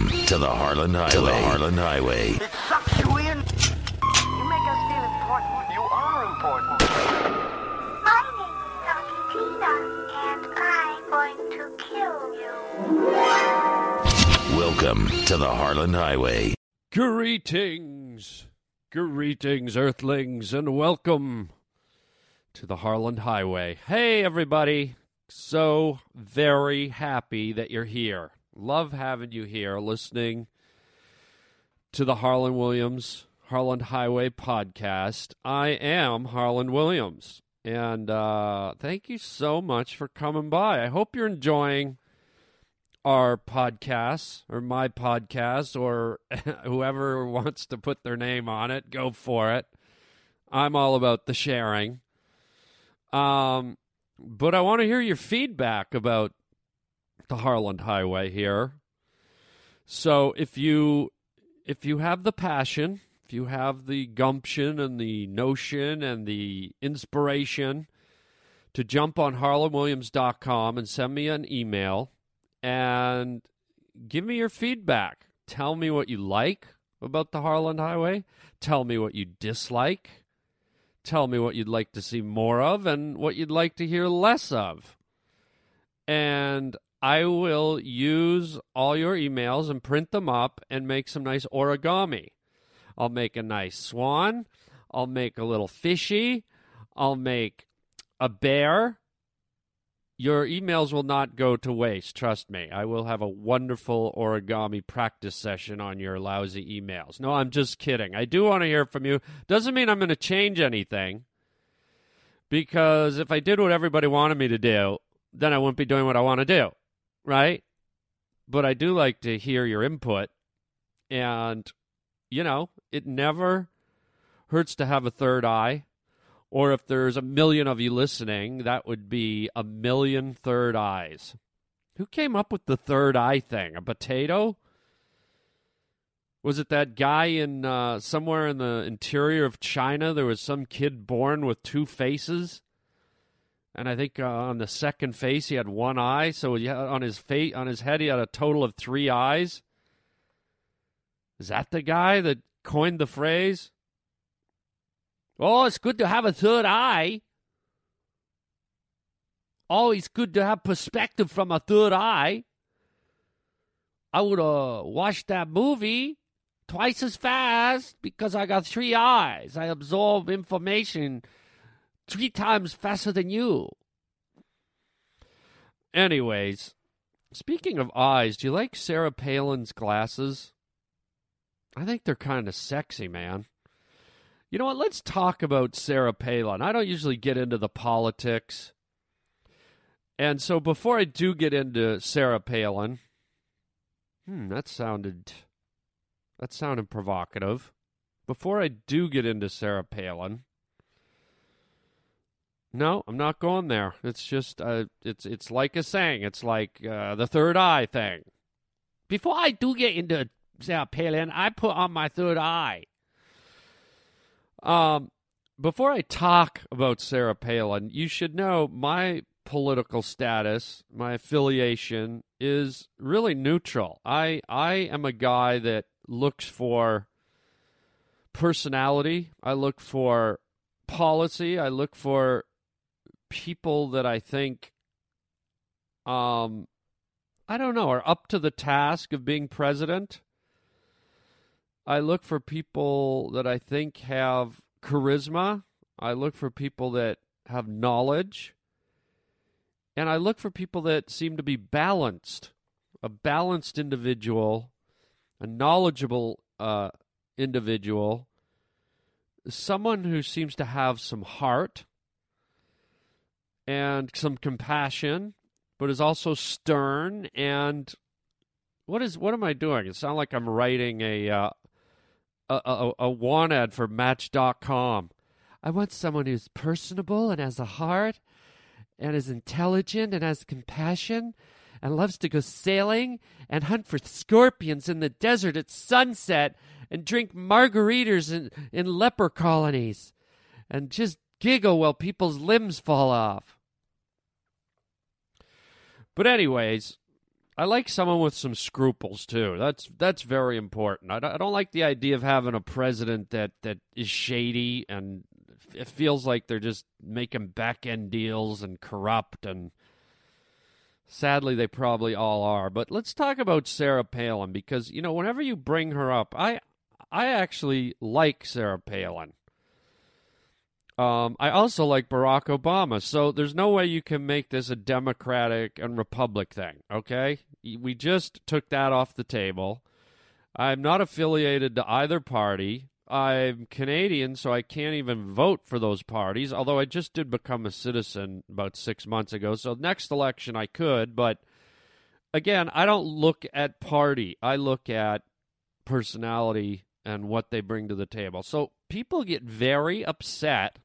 Welcome to the Harland Highway. To the Harland Highway. It sucks you in. You make us feel important. You are important. My name is Tina, and I'm going to kill you. Welcome to the Harland Highway. Greetings, greetings, Earthlings, and welcome to the Harland Highway. Hey, everybody. So very happy that you're here. Love having you here listening to the Harland Williams Harland Highway podcast. I am Harland Williams, and uh, thank you so much for coming by. I hope you're enjoying our podcasts or my podcast or whoever wants to put their name on it, go for it. I'm all about the sharing. Um, but I want to hear your feedback about the Harland Highway here. So if you if you have the passion, if you have the gumption and the notion and the inspiration to jump on harlanwilliams.com and send me an email and give me your feedback. Tell me what you like about the Harland Highway. Tell me what you dislike. Tell me what you'd like to see more of and what you'd like to hear less of. And I will use all your emails and print them up and make some nice origami. I'll make a nice swan. I'll make a little fishy. I'll make a bear. Your emails will not go to waste, trust me. I will have a wonderful origami practice session on your lousy emails. No, I'm just kidding. I do want to hear from you. Doesn't mean I'm going to change anything. Because if I did what everybody wanted me to do, then I wouldn't be doing what I want to do, right? But I do like to hear your input. And, you know, it never hurts to have a third eye or if there's a million of you listening, that would be a million third eyes. Who came up with the third eye thing? A potato? Was it that guy in uh, somewhere in the interior of China? There was some kid born with two faces, and I think uh, on the second face he had one eye. So had, on his face, on his head, he had a total of three eyes. Is that the guy that coined the phrase? Oh, it's good to have a third eye. Always good to have perspective from a third eye. I would uh, watch that movie twice as fast because I got three eyes. I absorb information three times faster than you. Anyways, speaking of eyes, do you like Sarah Palin's glasses? I think they're kind of sexy, man. You know what? Let's talk about Sarah Palin. I don't usually get into the politics. And so before I do get into Sarah Palin, hmm, that sounded that sounded provocative. Before I do get into Sarah Palin, no, I'm not going there. It's just uh, it's it's like a saying. It's like uh, the third eye thing. Before I do get into Sarah Palin, I put on my third eye. Um, before I talk about Sarah Palin, you should know my political status, my affiliation is really neutral. I I am a guy that looks for personality. I look for policy. I look for people that I think um I don't know, are up to the task of being president. I look for people that I think have charisma. I look for people that have knowledge. And I look for people that seem to be balanced. A balanced individual, a knowledgeable uh, individual, someone who seems to have some heart and some compassion, but is also stern and what is what am I doing? It sounds like I'm writing a uh, a, a, a want ad for Match.com. I want someone who's personable and has a heart and is intelligent and has compassion and loves to go sailing and hunt for scorpions in the desert at sunset and drink margaritas in, in leper colonies and just giggle while people's limbs fall off. But, anyways, I like someone with some scruples too. That's that's very important. I don't, I don't like the idea of having a president that that is shady and it feels like they're just making back end deals and corrupt and sadly they probably all are. But let's talk about Sarah Palin because you know whenever you bring her up, I I actually like Sarah Palin. Um, I also like Barack Obama, so there's no way you can make this a Democratic and Republic thing, okay? We just took that off the table. I'm not affiliated to either party. I'm Canadian, so I can't even vote for those parties, although I just did become a citizen about six months ago. So, next election I could, but again, I don't look at party, I look at personality and what they bring to the table. So, people get very upset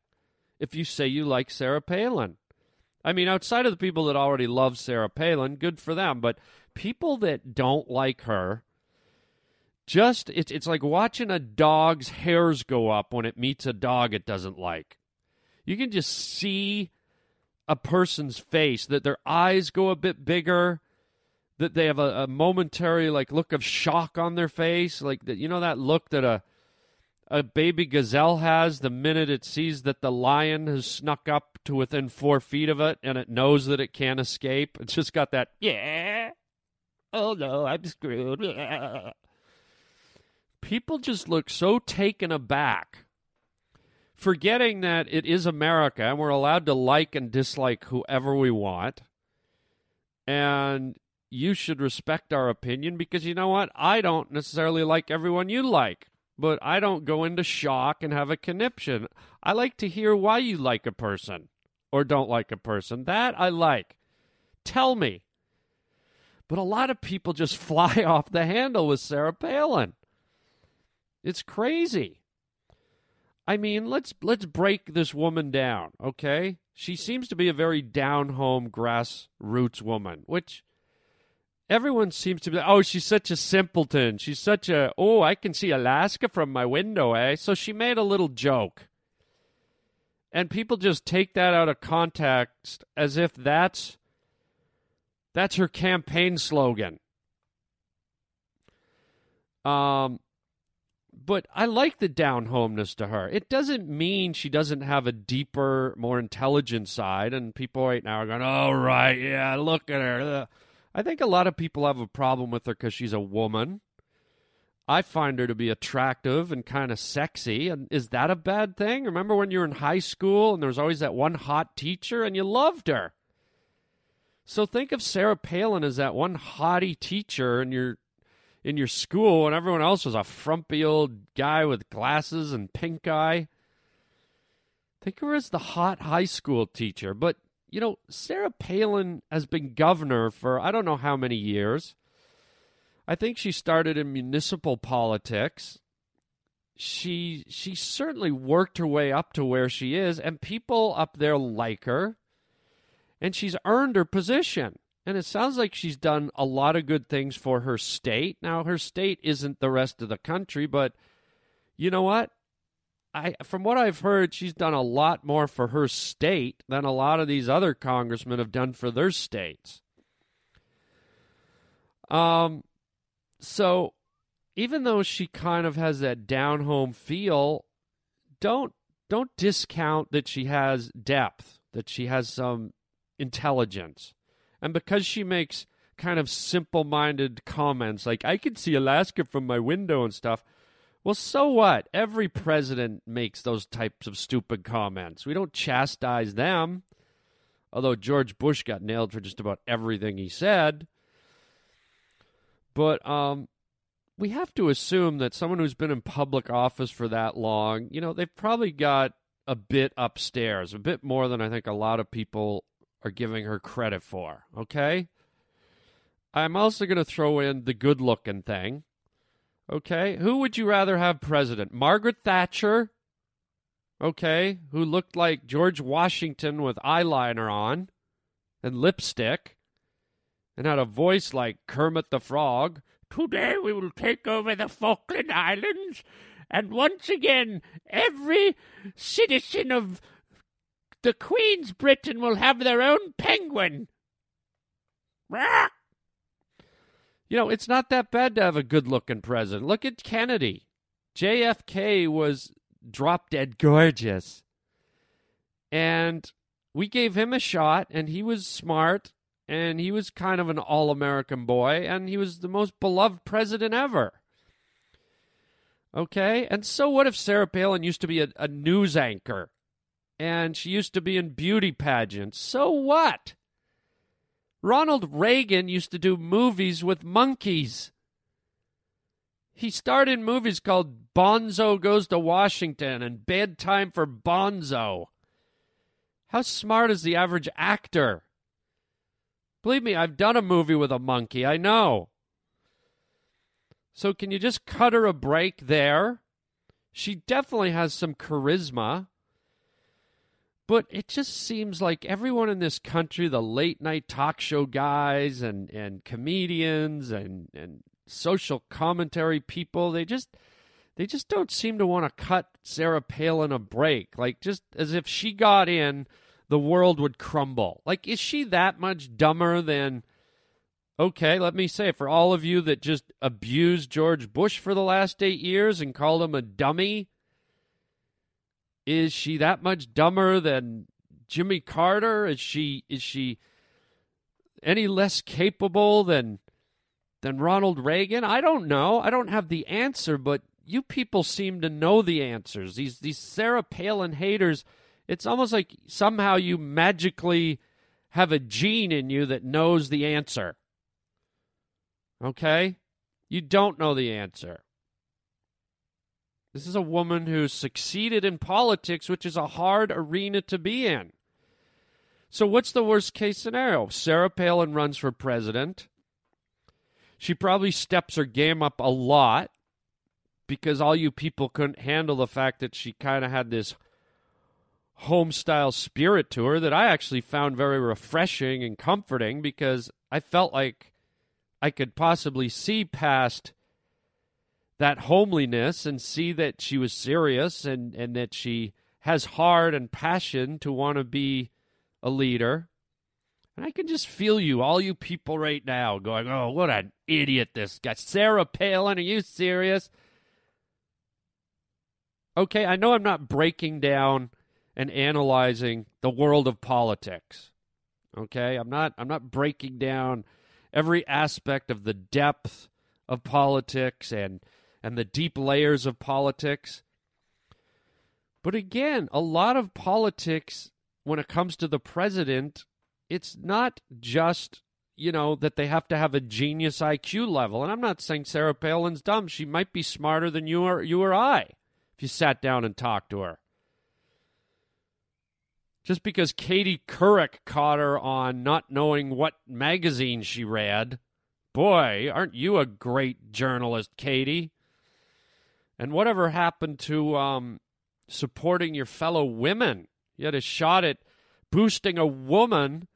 if you say you like Sarah Palin. I mean, outside of the people that already love Sarah Palin, good for them. But people that don't like her, just it's it's like watching a dog's hairs go up when it meets a dog it doesn't like. You can just see a person's face that their eyes go a bit bigger, that they have a, a momentary like look of shock on their face, like that. You know that look that a a baby gazelle has the minute it sees that the lion has snuck up to within four feet of it and it knows that it can't escape. It's just got that, yeah, oh no, I'm screwed. Yeah. People just look so taken aback, forgetting that it is America and we're allowed to like and dislike whoever we want. And you should respect our opinion because you know what? I don't necessarily like everyone you like but I don't go into shock and have a conniption. I like to hear why you like a person or don't like a person. That I like. Tell me. But a lot of people just fly off the handle with Sarah Palin. It's crazy. I mean, let's let's break this woman down, okay? She seems to be a very down home grassroots woman, which everyone seems to be oh she's such a simpleton she's such a oh i can see alaska from my window eh so she made a little joke and people just take that out of context as if that's that's her campaign slogan um but I like the down homeness to her. It doesn't mean she doesn't have a deeper, more intelligent side. And people right now are going, "Oh right, yeah, look at her." I think a lot of people have a problem with her because she's a woman. I find her to be attractive and kind of sexy. And is that a bad thing? Remember when you were in high school and there was always that one hot teacher and you loved her? So think of Sarah Palin as that one haughty teacher in your in your school and everyone else was a frumpy old guy with glasses and pink eye. Think of her as the hot high school teacher, but you know, Sarah Palin has been governor for I don't know how many years. I think she started in municipal politics. She she certainly worked her way up to where she is and people up there like her. And she's earned her position. And it sounds like she's done a lot of good things for her state. Now her state isn't the rest of the country, but you know what? I, from what I've heard, she's done a lot more for her state than a lot of these other congressmen have done for their states. Um, so even though she kind of has that down home feel, don't don't discount that she has depth, that she has some intelligence, and because she makes kind of simple minded comments like "I can see Alaska from my window" and stuff well, so what? Every president makes those types of stupid comments. We don't chastise them. Although George Bush got nailed for just about everything he said. But um, we have to assume that someone who's been in public office for that long, you know, they've probably got a bit upstairs, a bit more than I think a lot of people are giving her credit for. Okay? I'm also going to throw in the good looking thing. Okay. Who would you rather have president? Margaret Thatcher, okay, who looked like George Washington with eyeliner on and lipstick and had a voice like Kermit the Frog. Today we will take over the Falkland Islands, and once again, every citizen of the Queen's Britain will have their own penguin. You know, it's not that bad to have a good looking president. Look at Kennedy. JFK was drop dead gorgeous. And we gave him a shot, and he was smart, and he was kind of an all American boy, and he was the most beloved president ever. Okay? And so what if Sarah Palin used to be a, a news anchor and she used to be in beauty pageants? So what? Ronald Reagan used to do movies with monkeys. He starred in movies called Bonzo Goes to Washington and Bedtime for Bonzo. How smart is the average actor? Believe me, I've done a movie with a monkey. I know. So can you just cut her a break there? She definitely has some charisma. But it just seems like everyone in this country, the late night talk show guys and, and comedians and, and social commentary people, they just they just don't seem to want to cut Sarah Palin a break. Like just as if she got in, the world would crumble. Like, is she that much dumber than Okay, let me say for all of you that just abused George Bush for the last eight years and called him a dummy, is she that much dumber than Jimmy Carter? Is she is she any less capable than than Ronald Reagan? I don't know. I don't have the answer, but you people seem to know the answers. These these Sarah Palin haters, it's almost like somehow you magically have a gene in you that knows the answer. Okay? You don't know the answer. This is a woman who succeeded in politics, which is a hard arena to be in. So, what's the worst case scenario? Sarah Palin runs for president. She probably steps her game up a lot because all you people couldn't handle the fact that she kind of had this home style spirit to her that I actually found very refreshing and comforting because I felt like I could possibly see past that homeliness and see that she was serious and, and that she has heart and passion to want to be a leader. And I can just feel you, all you people right now, going, oh, what an idiot this guy. Sarah Palin, are you serious? Okay, I know I'm not breaking down and analyzing the world of politics. Okay, I'm not I'm not breaking down every aspect of the depth of politics and and the deep layers of politics. But again, a lot of politics when it comes to the president, it's not just, you know, that they have to have a genius IQ level. And I'm not saying Sarah Palin's dumb. She might be smarter than you or you or I if you sat down and talked to her. Just because Katie Couric caught her on not knowing what magazine she read. Boy, aren't you a great journalist, Katie? And whatever happened to um, supporting your fellow women? You had a shot at boosting a woman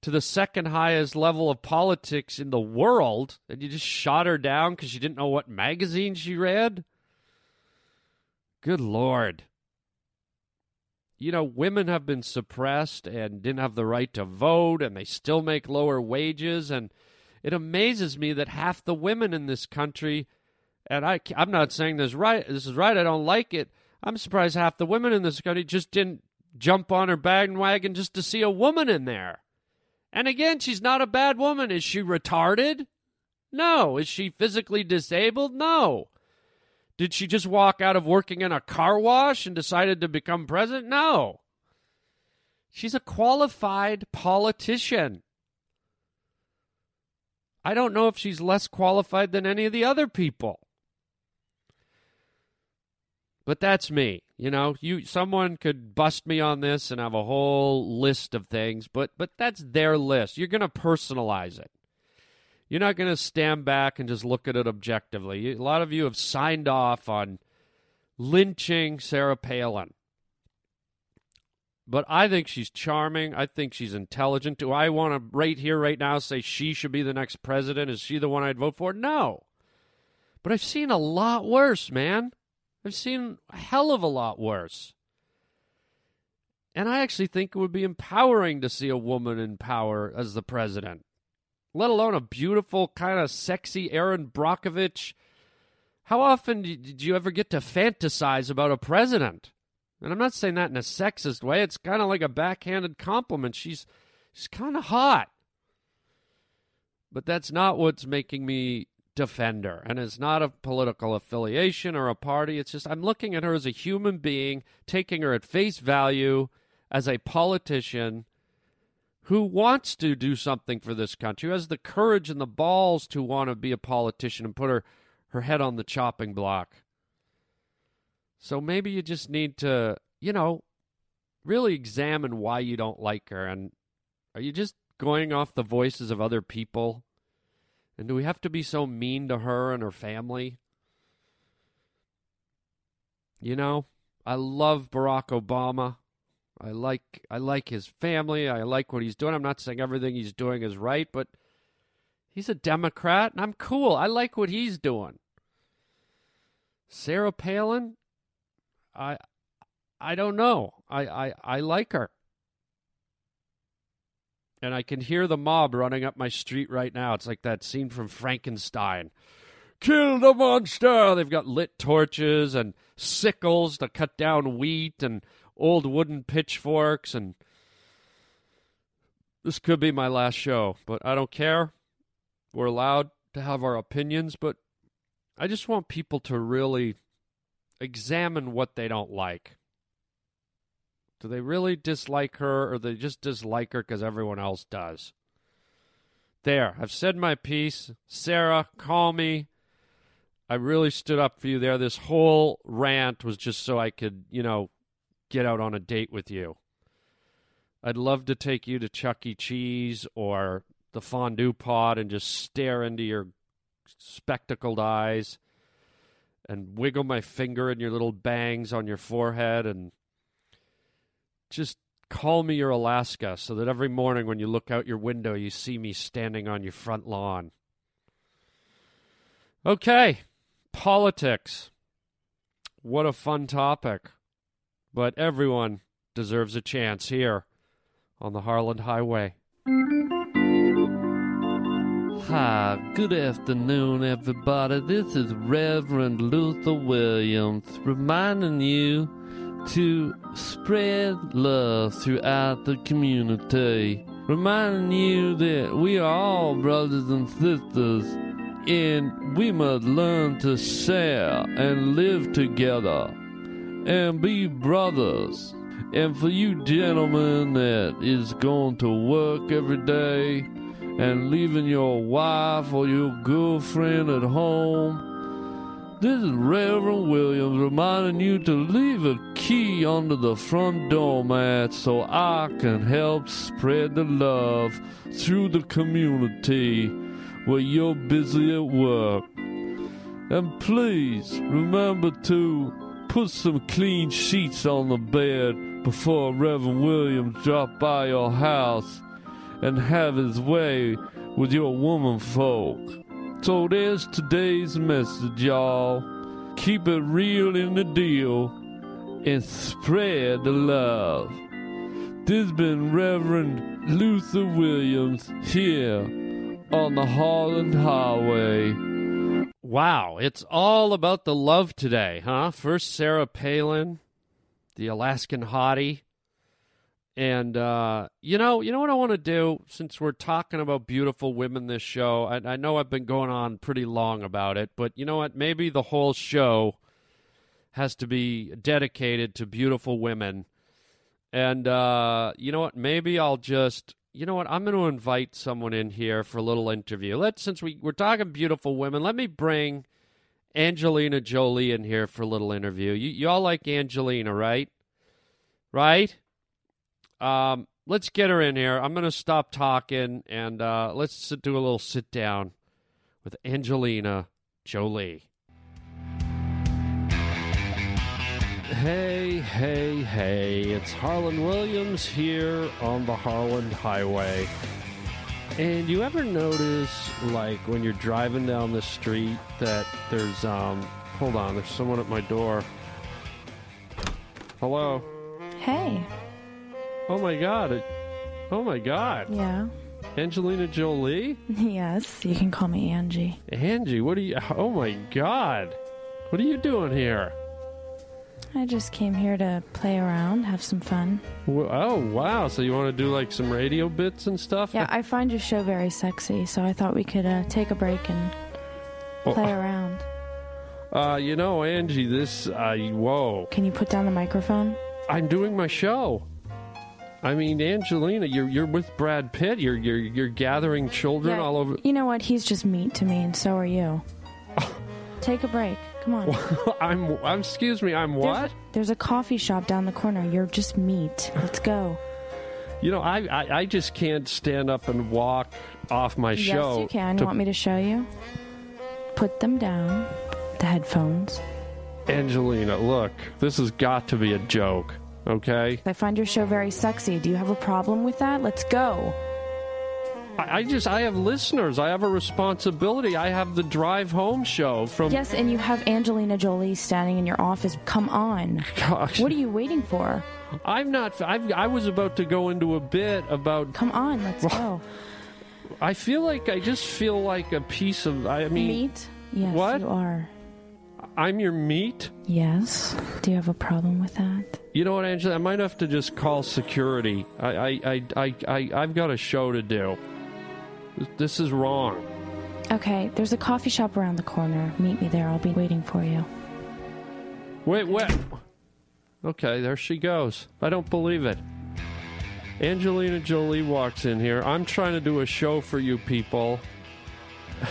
to the second highest level of politics in the world, and you just shot her down because you didn't know what magazine she read? Good Lord you know, women have been suppressed and didn't have the right to vote, and they still make lower wages. And it amazes me that half the women in this country, and I, I'm not saying this right, this is right. I don't like it. I'm surprised half the women in this country just didn't jump on her bandwagon just to see a woman in there. And again, she's not a bad woman. Is she retarded? No. Is she physically disabled? No. Did she just walk out of working in a car wash and decided to become president? No. She's a qualified politician. I don't know if she's less qualified than any of the other people. But that's me. You know, you someone could bust me on this and have a whole list of things, but but that's their list. You're going to personalize it. You're not going to stand back and just look at it objectively. A lot of you have signed off on lynching Sarah Palin. But I think she's charming. I think she's intelligent. Do I want to, right here, right now, say she should be the next president? Is she the one I'd vote for? No. But I've seen a lot worse, man. I've seen a hell of a lot worse. And I actually think it would be empowering to see a woman in power as the president. let alone a beautiful, kind of sexy Erin Brockovich. How often did you ever get to fantasize about a president? And I'm not saying that in a sexist way. It's kind of like a backhanded compliment. She's she's kind of hot. But that's not what's making me defend her. And it's not a political affiliation or a party. It's just I'm looking at her as a human being, taking her at face value as a politician who wants to do something for this country, who has the courage and the balls to want to be a politician and put her, her head on the chopping block. So maybe you just need to, you know, really examine why you don't like her. And are you just going off the voices of other people? And do we have to be so mean to her and her family? You know, I love Barack Obama. I like I like his family. I like what he's doing. I'm not saying everything he's doing is right, but he's a Democrat and I'm cool. I like what he's doing. Sarah Palin, I I don't know. I, I, I like her. And I can hear the mob running up my street right now. It's like that scene from Frankenstein. Kill the monster! They've got lit torches and sickles to cut down wheat and old wooden pitchforks and this could be my last show, but I don't care. We're allowed to have our opinions, but I just want people to really examine what they don't like. Do they really dislike her or they just dislike her because everyone else does? There, I've said my piece. Sarah, call me. I really stood up for you there. This whole rant was just so I could, you know, get out on a date with you. I'd love to take you to Chuck E. Cheese or the fondue pot and just stare into your spectacled eyes and wiggle my finger in your little bangs on your forehead and just call me your Alaska so that every morning when you look out your window, you see me standing on your front lawn. Okay, politics. What a fun topic. But everyone deserves a chance here on the Harland Highway. Hi, good afternoon, everybody. This is Reverend Luther Williams reminding you to spread love throughout the community. Reminding you that we are all brothers and sisters and we must learn to share and live together and be brothers. And for you gentlemen that is going to work every day and leaving your wife or your girlfriend at home, this is Reverend Williams reminding you to leave a key under the front doormat so I can help spread the love through the community where you're busy at work. And please remember to put some clean sheets on the bed before Reverend Williams drop by your house and have his way with your woman folk. So there's today's message, y'all. Keep it real in the deal and spread the love. This has been Reverend Luther Williams here on the Harland Highway. Wow, it's all about the love today, huh? First Sarah Palin, the Alaskan hottie. And uh, you know, you know what I want to do since we're talking about beautiful women this show. I, I know I've been going on pretty long about it, but you know what? Maybe the whole show has to be dedicated to beautiful women. And uh, you know what? Maybe I'll just you know what? I'm going to invite someone in here for a little interview. Let's since we we're talking beautiful women, let me bring Angelina Jolie in here for a little interview. You you all like Angelina, right? Right? Um, let's get her in here. I'm going to stop talking and uh, let's do a little sit down with Angelina Jolie. Hey, hey, hey, it's Harland Williams here on the Harland Highway. And you ever notice, like, when you're driving down the street, that there's, um, hold on, there's someone at my door. Hello? Hey. Oh my god. Oh my god. Yeah. Angelina Jolie? Yes, you can call me Angie. Angie, what are you? Oh my God. What are you doing here? I just came here to play around, have some fun. Wh- Oh, wow. So you want to do like some radio bits and stuff? Yeah, I find your show very sexy, so I thought we could uh, take a break and Oh, play around. Uh, you know, Angie, this, uh, whoa. Can you put down the microphone? I'm doing my show. I mean, Angelina, you're you're with Brad Pitt. You're you're you're gathering children Yeah, all over. You know what? He's just meat to me, and so are you. take a break. Come on. I'm, I'm. Excuse me. I'm There's what? there's a coffee shop down the corner. You're just meat. Let's go. You know, I, I I just can't stand up and walk off my show. Yes, you can. to- You want me to show you? Put them down. The headphones. Angelina, look, this has got to be a joke. Okay. I find your show very sexy. Do you have a problem with that? Let's go. I, I just I have listeners. I have a responsibility. I have the drive home show from. Yes, and you have Angelina Jolie standing in your office. Come on. Gosh, What are you waiting for? I'm not. I've, I was about to go into a bit about. Come on, let's go. I feel like I just feel like a piece of. I mean, Meat? Yes, What? you are. I'm your meat. Yes. Do you have a problem with that? You know what, Angela? I might have to just call security. I, I, I, I, I I've got a show to do. This is wrong. Okay, there's a coffee shop around the corner. Meet me there. I'll be waiting for you. Wait, wait. Okay, there she goes. I don't believe it. Angelina Jolie walks in here. I'm trying to do a show for you people.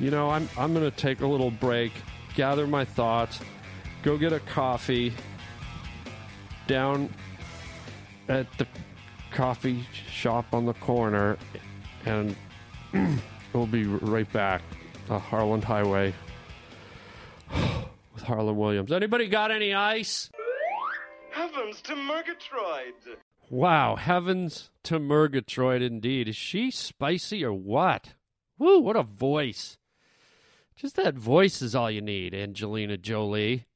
You know, I'm I'm going to take a little break, gather my thoughts, go get a coffee down at the coffee shop on the corner and we'll be right back. Uh, Harland Highway with Harland Williams. Anybody got any ice? Heavens to Murgatroyd! Wow, heavens to Murgatroyd indeed. Is she spicy or what? Woo, what a voice. Just that voice is all you need, Angelina Jolie.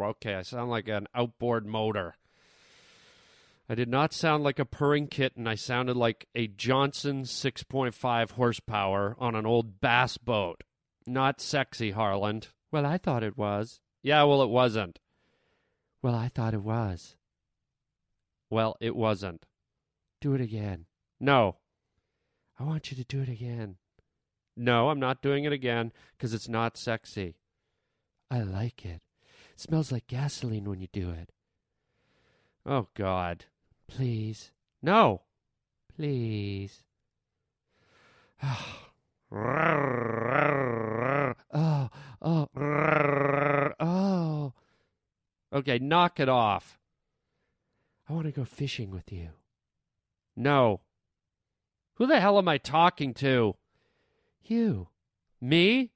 Okay, I sound like an outboard motor. I did not sound like a purring kitten. I sounded like a Johnson 6.5 horsepower on an old bass boat. Not sexy, Harland. Well, I thought it was. Yeah, well, it wasn't. Well, I thought it was. Well, it wasn't. Do it again. No. I want you to do it again. No, I'm not doing it again because it's not sexy. I like it. It smells like gasoline when you do it. Oh, God. Please. No. Please. Oh, oh, oh. Okay, knock it off. I want to go fishing with you. No. Who the hell am I talking to? You. Me?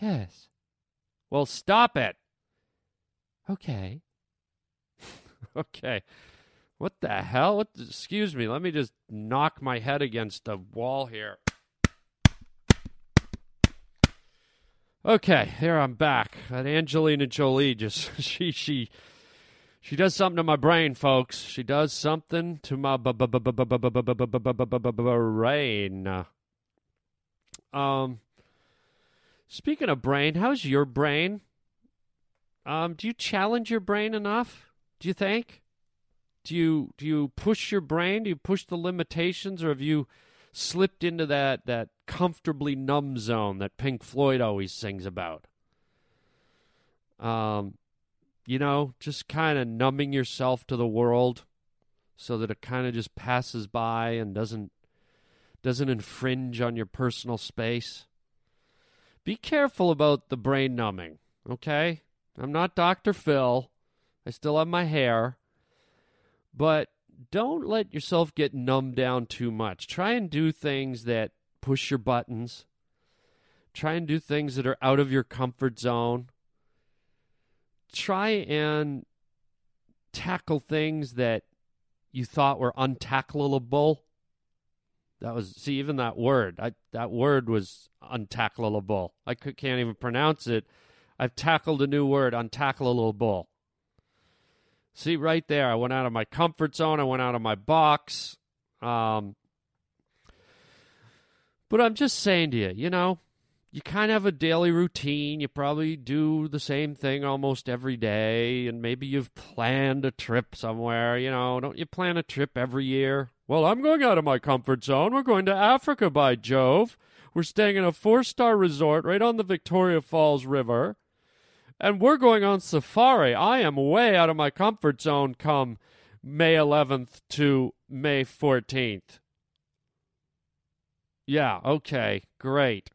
Yes. Well, stop it. Okay. okay. What the hell? What? Excuse me. Let me just knock my head against the wall here. Okay, here I'm back. That Angelina Jolie just she she she does something to my brain, folks. She does something to my brain. Um, speaking of brain, how's your brain? Um, do you challenge your brain enough? Do you think? Do you do you push your brain? Do you push the limitations, or have you slipped into that that comfortably numb zone that Pink Floyd always sings about? Um, you know, just kind of numbing yourself to the world so that it kind of just passes by and doesn't doesn't infringe on your personal space. Be careful about the brain numbing, okay? I'm not Dr. Phil. I still have my hair. But don't let yourself get numbed down too much. Try and do things that push your buttons. Try and do things that are out of your comfort zone. Try and tackle things that you thought were untackleable. That was see even that word. I, that word was untackleable. I could, can't even pronounce it. I've tackled a new word, untackleable. See, right there, I went out of my comfort zone. I went out of my box. Um, but I'm just saying to you, you know, you kind of have a daily routine. You probably do the same thing almost every day, and maybe you've planned a trip somewhere. You know, don't you plan a trip every year? Well, I'm going out of my comfort zone. We're going to Africa, by Jove. We're staying in a four star resort right on the Victoria Falls River, and we're going on safari. I am way out of my comfort zone come May 11th to May 14th. Yeah, okay, great.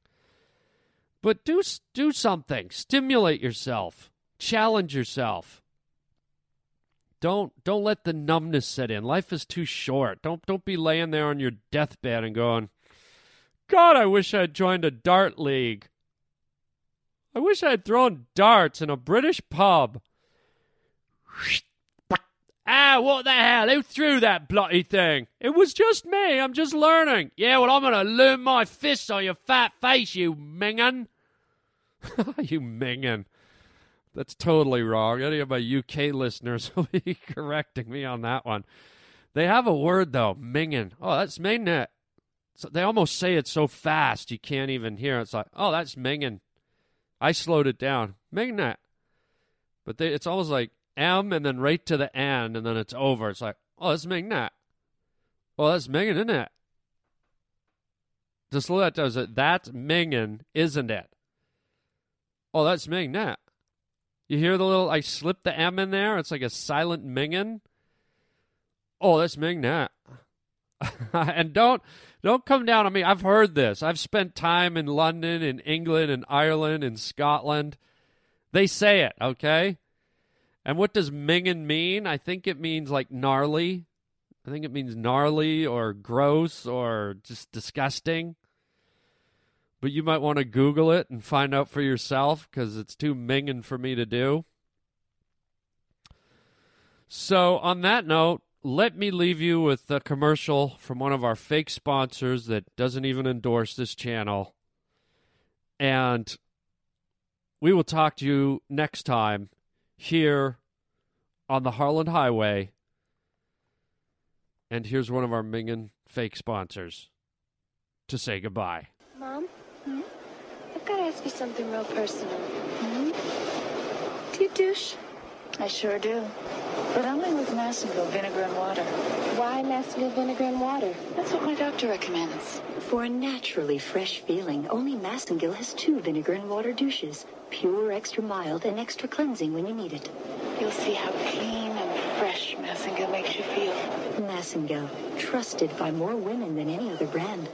But do do something. Stimulate yourself. Challenge yourself. Don't don't let the numbness set in. Life is too short. Don't don't be laying there on your deathbed and going, "God, I wish I'd joined a dart league. I wish I'd thrown darts in a British pub." Ah, what the hell? Who threw that bloody thing? It was just me. I'm just learning. Yeah, well, I'm going to learn my fists on your fat face, you mingin. you mingin. That's totally wrong. Any of my UK listeners will be correcting me on that one. They have a word, though, mingin. Oh, that's mingin. So they almost say it so fast you can't even hear it. It's like, oh, that's mingin. I slowed it down. Mingin. But they, it's almost like M and then right to the end, and then it's over. It's like, oh, that's Ming Oh, that's Mingin, isn't it? The that does it. That's Mingin, isn't it? Oh, that's Ming You hear the little, I slip the M in there. It's like a silent Mingin. Oh, that's Ming and don't don't come down on me. I've heard this. I've spent time in London, in England, in Ireland, in Scotland. They say it, okay? And what does mingin mean? I think it means like gnarly. I think it means gnarly or gross or just disgusting. But you might want to Google it and find out for yourself because it's too mingin for me to do. So, on that note, let me leave you with a commercial from one of our fake sponsors that doesn't even endorse this channel. And we will talk to you next time here on the Harland Highway. And here's one of our Mingin fake sponsors to say goodbye. Mom, hmm? I've got to ask you something real personal. Hmm? Do you douche? I sure do. But only with Massengill vinegar and water. Why Massengill vinegar and water? That's what my doctor recommends. For a naturally fresh feeling, only Massengill has two vinegar and water douches. Pure, extra mild, and extra cleansing when you need it. You'll see how clean and fresh Massengill makes you feel. Massengill, trusted by more women than any other brand.